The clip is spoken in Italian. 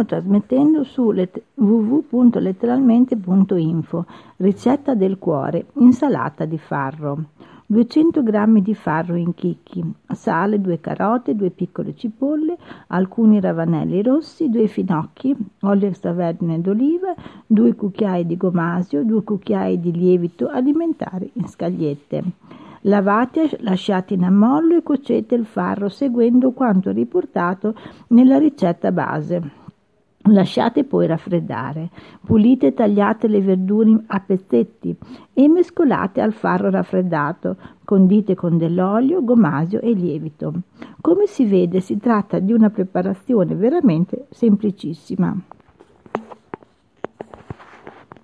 Stiamo trasmettendo su let- www.letteralmente.info. Ricetta del cuore, insalata di farro. 200 g di farro in chicchi, sale, due carote, due piccole cipolle, alcuni ravanelli rossi, due finocchi, olio extravergine d'oliva, due cucchiai di gomasio, due cucchiai di lievito alimentare in scagliette. Lavate, lasciate in ammollo e cuocete il farro seguendo quanto riportato nella ricetta base. Lasciate poi raffreddare. Pulite e tagliate le verdure a pezzetti e mescolate al farro raffreddato. Condite con dell'olio, gomasio e lievito. Come si vede si tratta di una preparazione veramente semplicissima.